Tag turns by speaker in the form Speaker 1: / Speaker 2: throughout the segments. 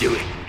Speaker 1: Do it.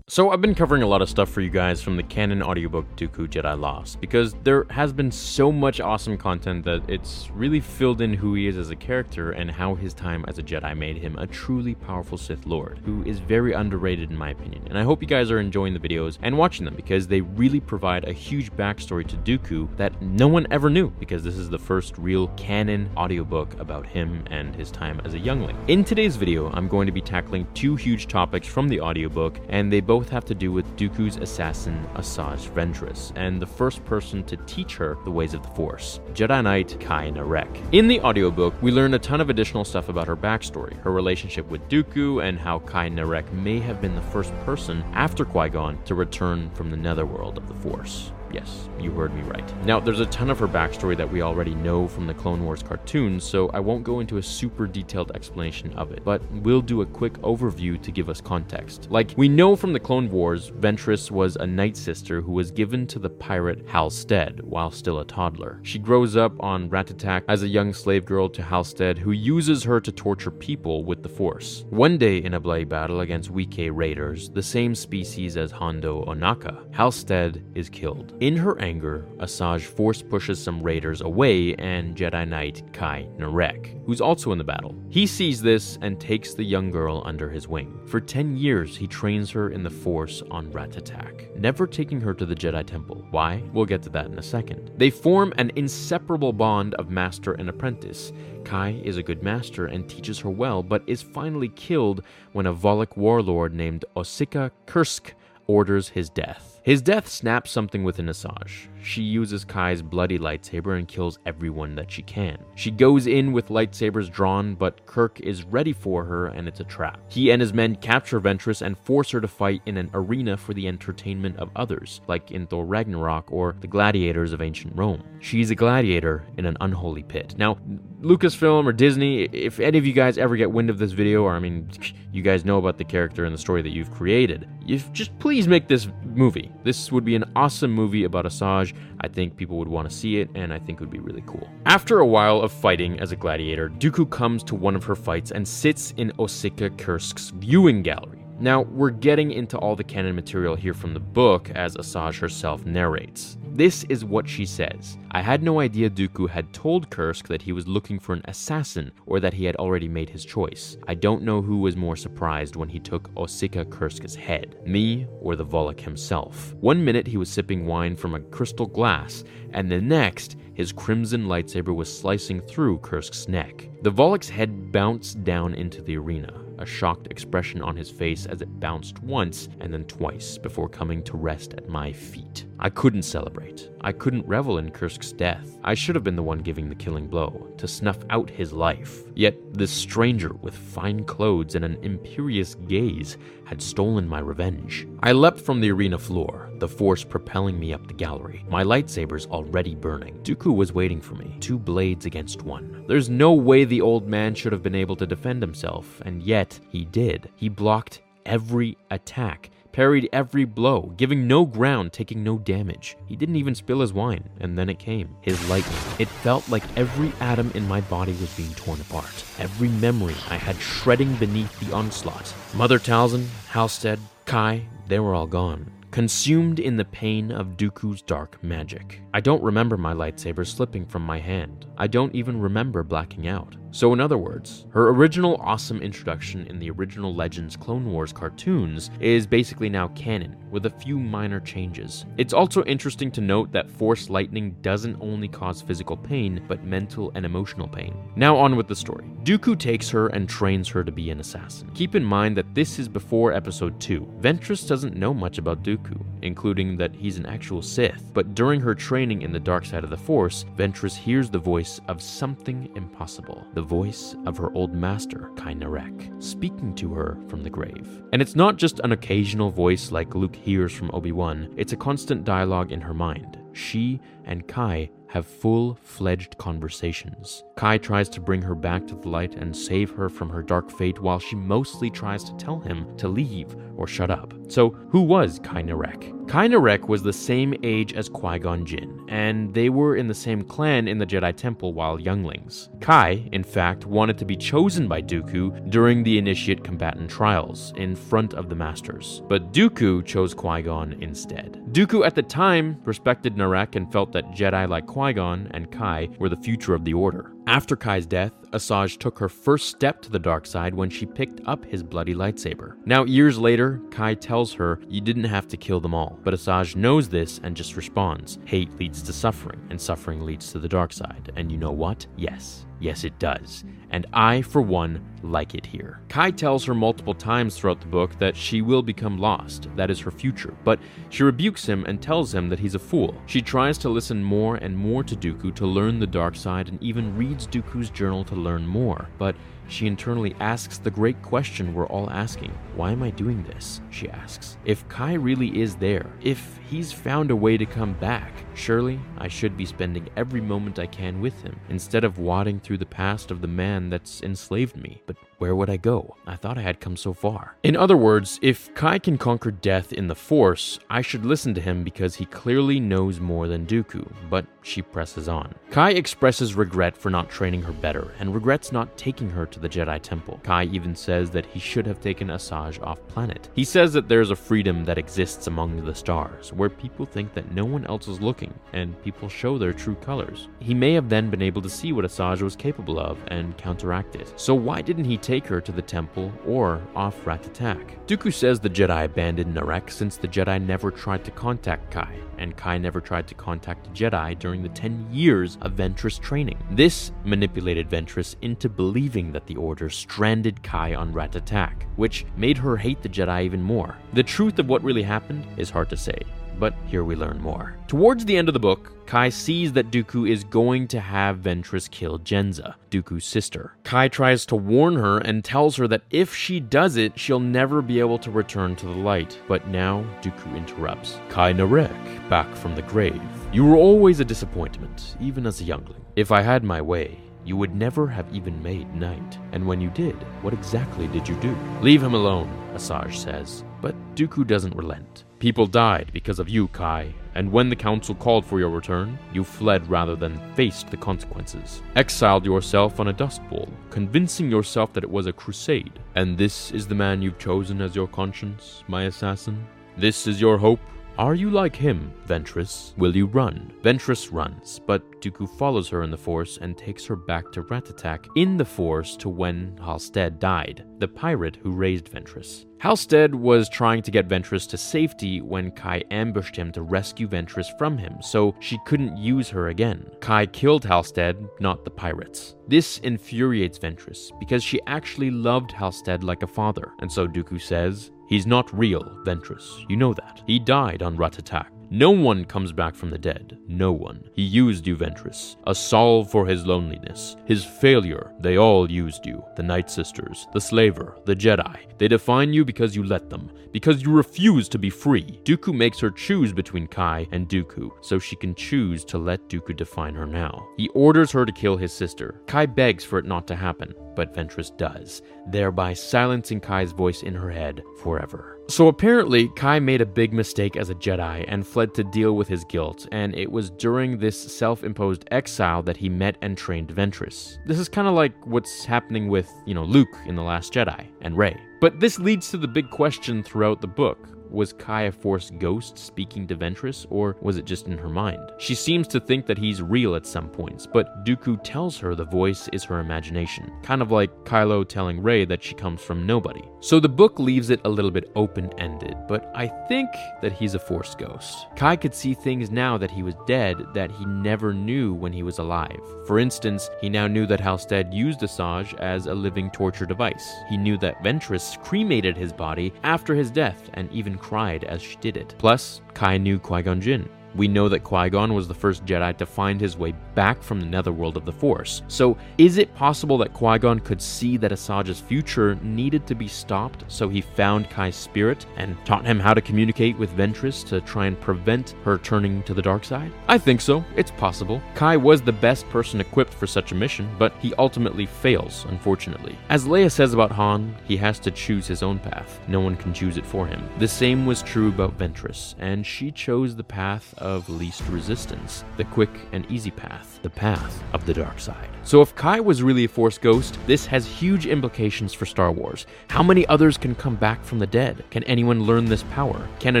Speaker 1: So, I've been covering a lot of stuff for you guys from the canon audiobook Dooku Jedi Lost because there has been so much awesome content that it's really filled in who he is as a character and how his time as a Jedi made him a truly powerful Sith Lord who is very underrated in my opinion. And I hope you guys are enjoying the videos and watching them because they really provide a huge backstory to Dooku that no one ever knew because this is the first real canon audiobook about him and his time as a youngling. In today's video, I'm going to be tackling two huge topics from the audiobook and they both have to do with Dooku's assassin Asajj Ventress and the first person to teach her the ways of the Force, Jedi Knight Ky Narec. In the audiobook, we learn a ton of additional stuff about her backstory, her relationship with Dooku, and how Ky Narec may have been the first person after Qui-Gon to return from the netherworld of the Force. Yes, you heard me right. Now, there's a ton of her backstory that we already know from the Clone Wars cartoons, so I won't go into a super detailed explanation of it, but we'll do a quick overview to give us context. Like, we know from the Clone Wars, Ventress was a Night Sister who was given to the pirate Hal'Sted while still a toddler. She grows up on Rattatak as a young slave girl to Hal'Sted, who uses her to torture people with the Force. One day in a bloody battle against Weequay raiders, the same species as Hondo Ohnaka, Hal'Sted is killed. In her anger, Asajj force pushes some raiders away and Jedi Knight Ky Narec, who's also in the battle. He sees this and takes the young girl under his wing. For 10 years, he trains her in the Force on Rattatak, never taking her to the Jedi Temple. Why? We'll get to that in a second. They form an inseparable bond of master and apprentice. Ky is a good master and teaches her well, but is finally killed when a Volok warlord named Osika Kirske orders his death. His death snaps something within Asajj. She uses Ky's bloody lightsaber and kills everyone that she can. She goes in with lightsabers drawn, but Kirske is ready for her and it's a trap. He and his men capture Ventress and force her to fight in an arena for the entertainment of others, like in Thor Ragnarok or the gladiators of ancient Rome. She's a gladiator in an unholy pit. Now, Lucasfilm or Disney, if any of you guys ever get wind of this video, or I mean, you guys know about the character and the story that you've created, if just please make this movie. This would be an awesome movie about Asajj. I think people would want to see it, and I think it would be really cool. After a while of fighting as a gladiator, Dooku comes to one of her fights and sits in Osika Kirske's viewing gallery. Now, we're getting into all the canon material here from the book as Asajj herself narrates. This is what she says. I had no idea Dooku had told Kirske that he was looking for an assassin or that he had already made his choice. I don't know who was more surprised when he took Osika Kirske's head, me or the Volok himself. One minute he was sipping wine from a crystal glass, and the next, his crimson lightsaber was slicing through Kirske's neck. The Volok's head bounced down into the arena, a shocked expression on his face as it bounced once and then twice before coming to rest at my feet. I couldn't celebrate. I couldn't revel in Kirske's death. I should have been the one giving the killing blow, to snuff out his life. Yet this stranger with fine clothes and an imperious gaze had stolen my revenge. I leapt from the arena floor, the force propelling me up the gallery, my lightsabers already burning. Dooku was waiting for me, two blades against one. There's no way the old man should have been able to defend himself, and yet he did. He blocked every attack parried every blow, giving no ground, taking no damage. He didn't even spill his wine, and then it came his lightning. It felt like every atom in my body was being torn apart, every memory I had shredding beneath the onslaught. Mother Talzin, Hal'Sted, Ky, they were all gone consumed in the pain of Dooku's dark magic. I don't remember my lightsaber slipping from my hand. I don't even remember blacking out. So, in other words, her original awesome introduction in the original Legends Clone Wars cartoons is basically now canon, with a few minor changes. It's also interesting to note that Force lightning doesn't only cause physical pain, but mental and emotional pain. Now, on with the story. Dooku takes her and trains her to be an assassin. Keep in mind that this is before Episode 2. Ventress doesn't know much about Dooku, including that he's an actual Sith, but during her training in the dark side of the Force, Ventress hears the voice of something impossible the voice of her old master, Ky Narec, speaking to her from the grave. And it's not just an occasional voice like Luke hears from Obi Wan, it's a constant dialogue in her mind. She and Ky have full fledged conversations. Ky tries to bring her back to the light and save her from her dark fate while she mostly tries to tell him to leave or shut up. So, who was Ky Narec? Narec was the same age as Qui Gon Jinn, and they were in the same clan in the Jedi Temple while younglings. Ky, in fact, wanted to be chosen by Dooku during the initiate combatant trials in front of the Masters, but Dooku chose Qui Gon instead. Dooku at the time respected Narec and felt that Jedi like Qui Gon and Ky were the future of the Order. After Ky's death, Asajj took her first step to the dark side when she picked up his bloody lightsaber. Now, years later, Ky tells her, You didn't have to kill them all. But Asajj knows this and just responds, Hate leads to suffering, and suffering leads to the dark side. And you know what? Yes, Yes, it does. And I, for one, like it here. Ky tells her multiple times throughout the book that she will become lost, that is her future, but she rebukes him and tells him that he's a fool. She tries to listen more and more to Dooku to learn the dark side and even reads Dooku's journal to learn more, but she internally asks the great question we're all asking Why am I doing this? She asks. If Ky really is there, if he's found a way to come back, surely I should be spending every moment I can with him, instead of wadding through the past of the man that's enslaved me. But where would I go? I thought I had come so far. In other words, if Ky can conquer death in the Force, I should listen to him because he clearly knows more than Dooku, but she presses on. Ky expresses regret for not training her better, and regrets not taking her to the Jedi Temple. Ky even says that he should have taken Asajj off planet. He says that there's a freedom that exists among the stars, where people think that no one else is looking, and people show their true colors. He may have then been able to see what Asajj was capable of and counteract it. So why didn't he take her to the temple or off Rattatak? Dooku says the Jedi abandoned Narec since the Jedi never tried to contact Ky, and Ky never tried to contact the Jedi during the 10 years of Ventress training. This manipulated Ventress into believing that the Order stranded Ky on Rattatak, which made her hate the Jedi even more. The truth of what really happened is hard to say, but here we learn more. Towards the end of the book, Ky sees that Dooku is going to have Ventress kill Jenza, Dooku's sister. Ky tries to warn her and tells her that if she does it, she'll never be able to return to the light. But now Dooku interrupts. Ky Narec, back from the grave. You were always a disappointment, even as a youngling. If I had my way, you would never have even made knight. And when you did, what exactly did you do? Leave him alone, Asajj says. But Dooku doesn't relent. People died because of you, Ky, and when the Council called for your return, you fled rather than faced the consequences. Exiled yourself on a dust bowl, convincing yourself that it was a crusade. And this is the man you've chosen as your conscience, my assassin? This is your hope? Are you like him, Ventress? Will you run? Ventress runs, but Dooku follows her in the Force and takes her back to Rattatak in the Force to when Hal'Sted died, the pirate who raised Ventress. Hal'Sted was trying to get Ventress to safety when Ky ambushed him to rescue Ventress from him, so she couldn't use her again. Ky killed Hal'Sted, not the pirates. This infuriates Ventress because she actually loved Hal'Sted like a father, and so Dooku says, He's not real, Ventress. You know that. He died on Rattatak. No one comes back from the dead. No one. He used you, Ventress. A solve for his loneliness. His failure. They all used you. The Night Sisters, the Slaver, the Jedi. They define you because you let them. Because you refuse to be free. Dooku makes her choose between Ky and Dooku, so she can choose to let Dooku define her now. He orders her to kill his sister. Ky begs for it not to happen, but Ventress does, thereby silencing Ky's voice in her head forever. So apparently, Ky made a big mistake as a Jedi and fled to deal with his guilt, and it was during this self imposed exile that he met and trained Ventress. This is kind of like what's happening with, you know, Luke in The Last Jedi and Rey. But this leads to the big question throughout the book was Ky a Force ghost speaking to Ventress, or was it just in her mind? She seems to think that he's real at some points, but Dooku tells her the voice is her imagination, kind of like Kylo telling Rey that she comes from nobody. So the book leaves it a little bit open ended, but I think that he's a Force ghost. Ky could see things now that he was dead that he never knew when he was alive. For instance, he now knew that Hal'Sted used Asajj as a living torture device. He knew that Ventress cremated his body after his death and even cried as she did it. Plus, Ky knew Qui Gon Jinn. We know that Qui Gon was the first Jedi to find his way back from the netherworld of the Force. So, is it possible that Qui Gon could see that Asajj's future needed to be stopped, so he found Ky's spirit and taught him how to communicate with Ventress to try and prevent her turning to the dark side? I think so. It's possible. Ky was the best person equipped for such a mission, but he ultimately fails, unfortunately. As Leia says about Han, he has to choose his own path. No one can choose it for him. The same was true about Ventress, and she chose the path of least resistance, the quick and easy path, the path of the dark side. So if Ky was really a Force ghost, this has huge implications for Star Wars. How many others can come back from the dead? Can anyone learn this power? Can a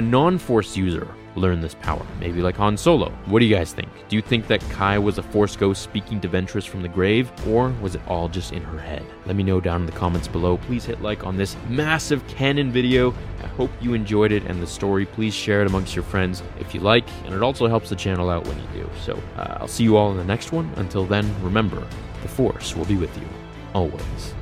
Speaker 1: non-Force user learn this power? Maybe like Han Solo. What do you guys think? Do you think that Ky was a Force ghost speaking to Ventress from the grave, or was it all just in her head? Let me know down in the comments below. Please hit like on this massive canon video. I hope you enjoyed it and the story. Please share it amongst your friends if you like, and it also helps the channel out when you do. So uh, I'll see you all in the next one. Until then, remember, the Force will be with you always.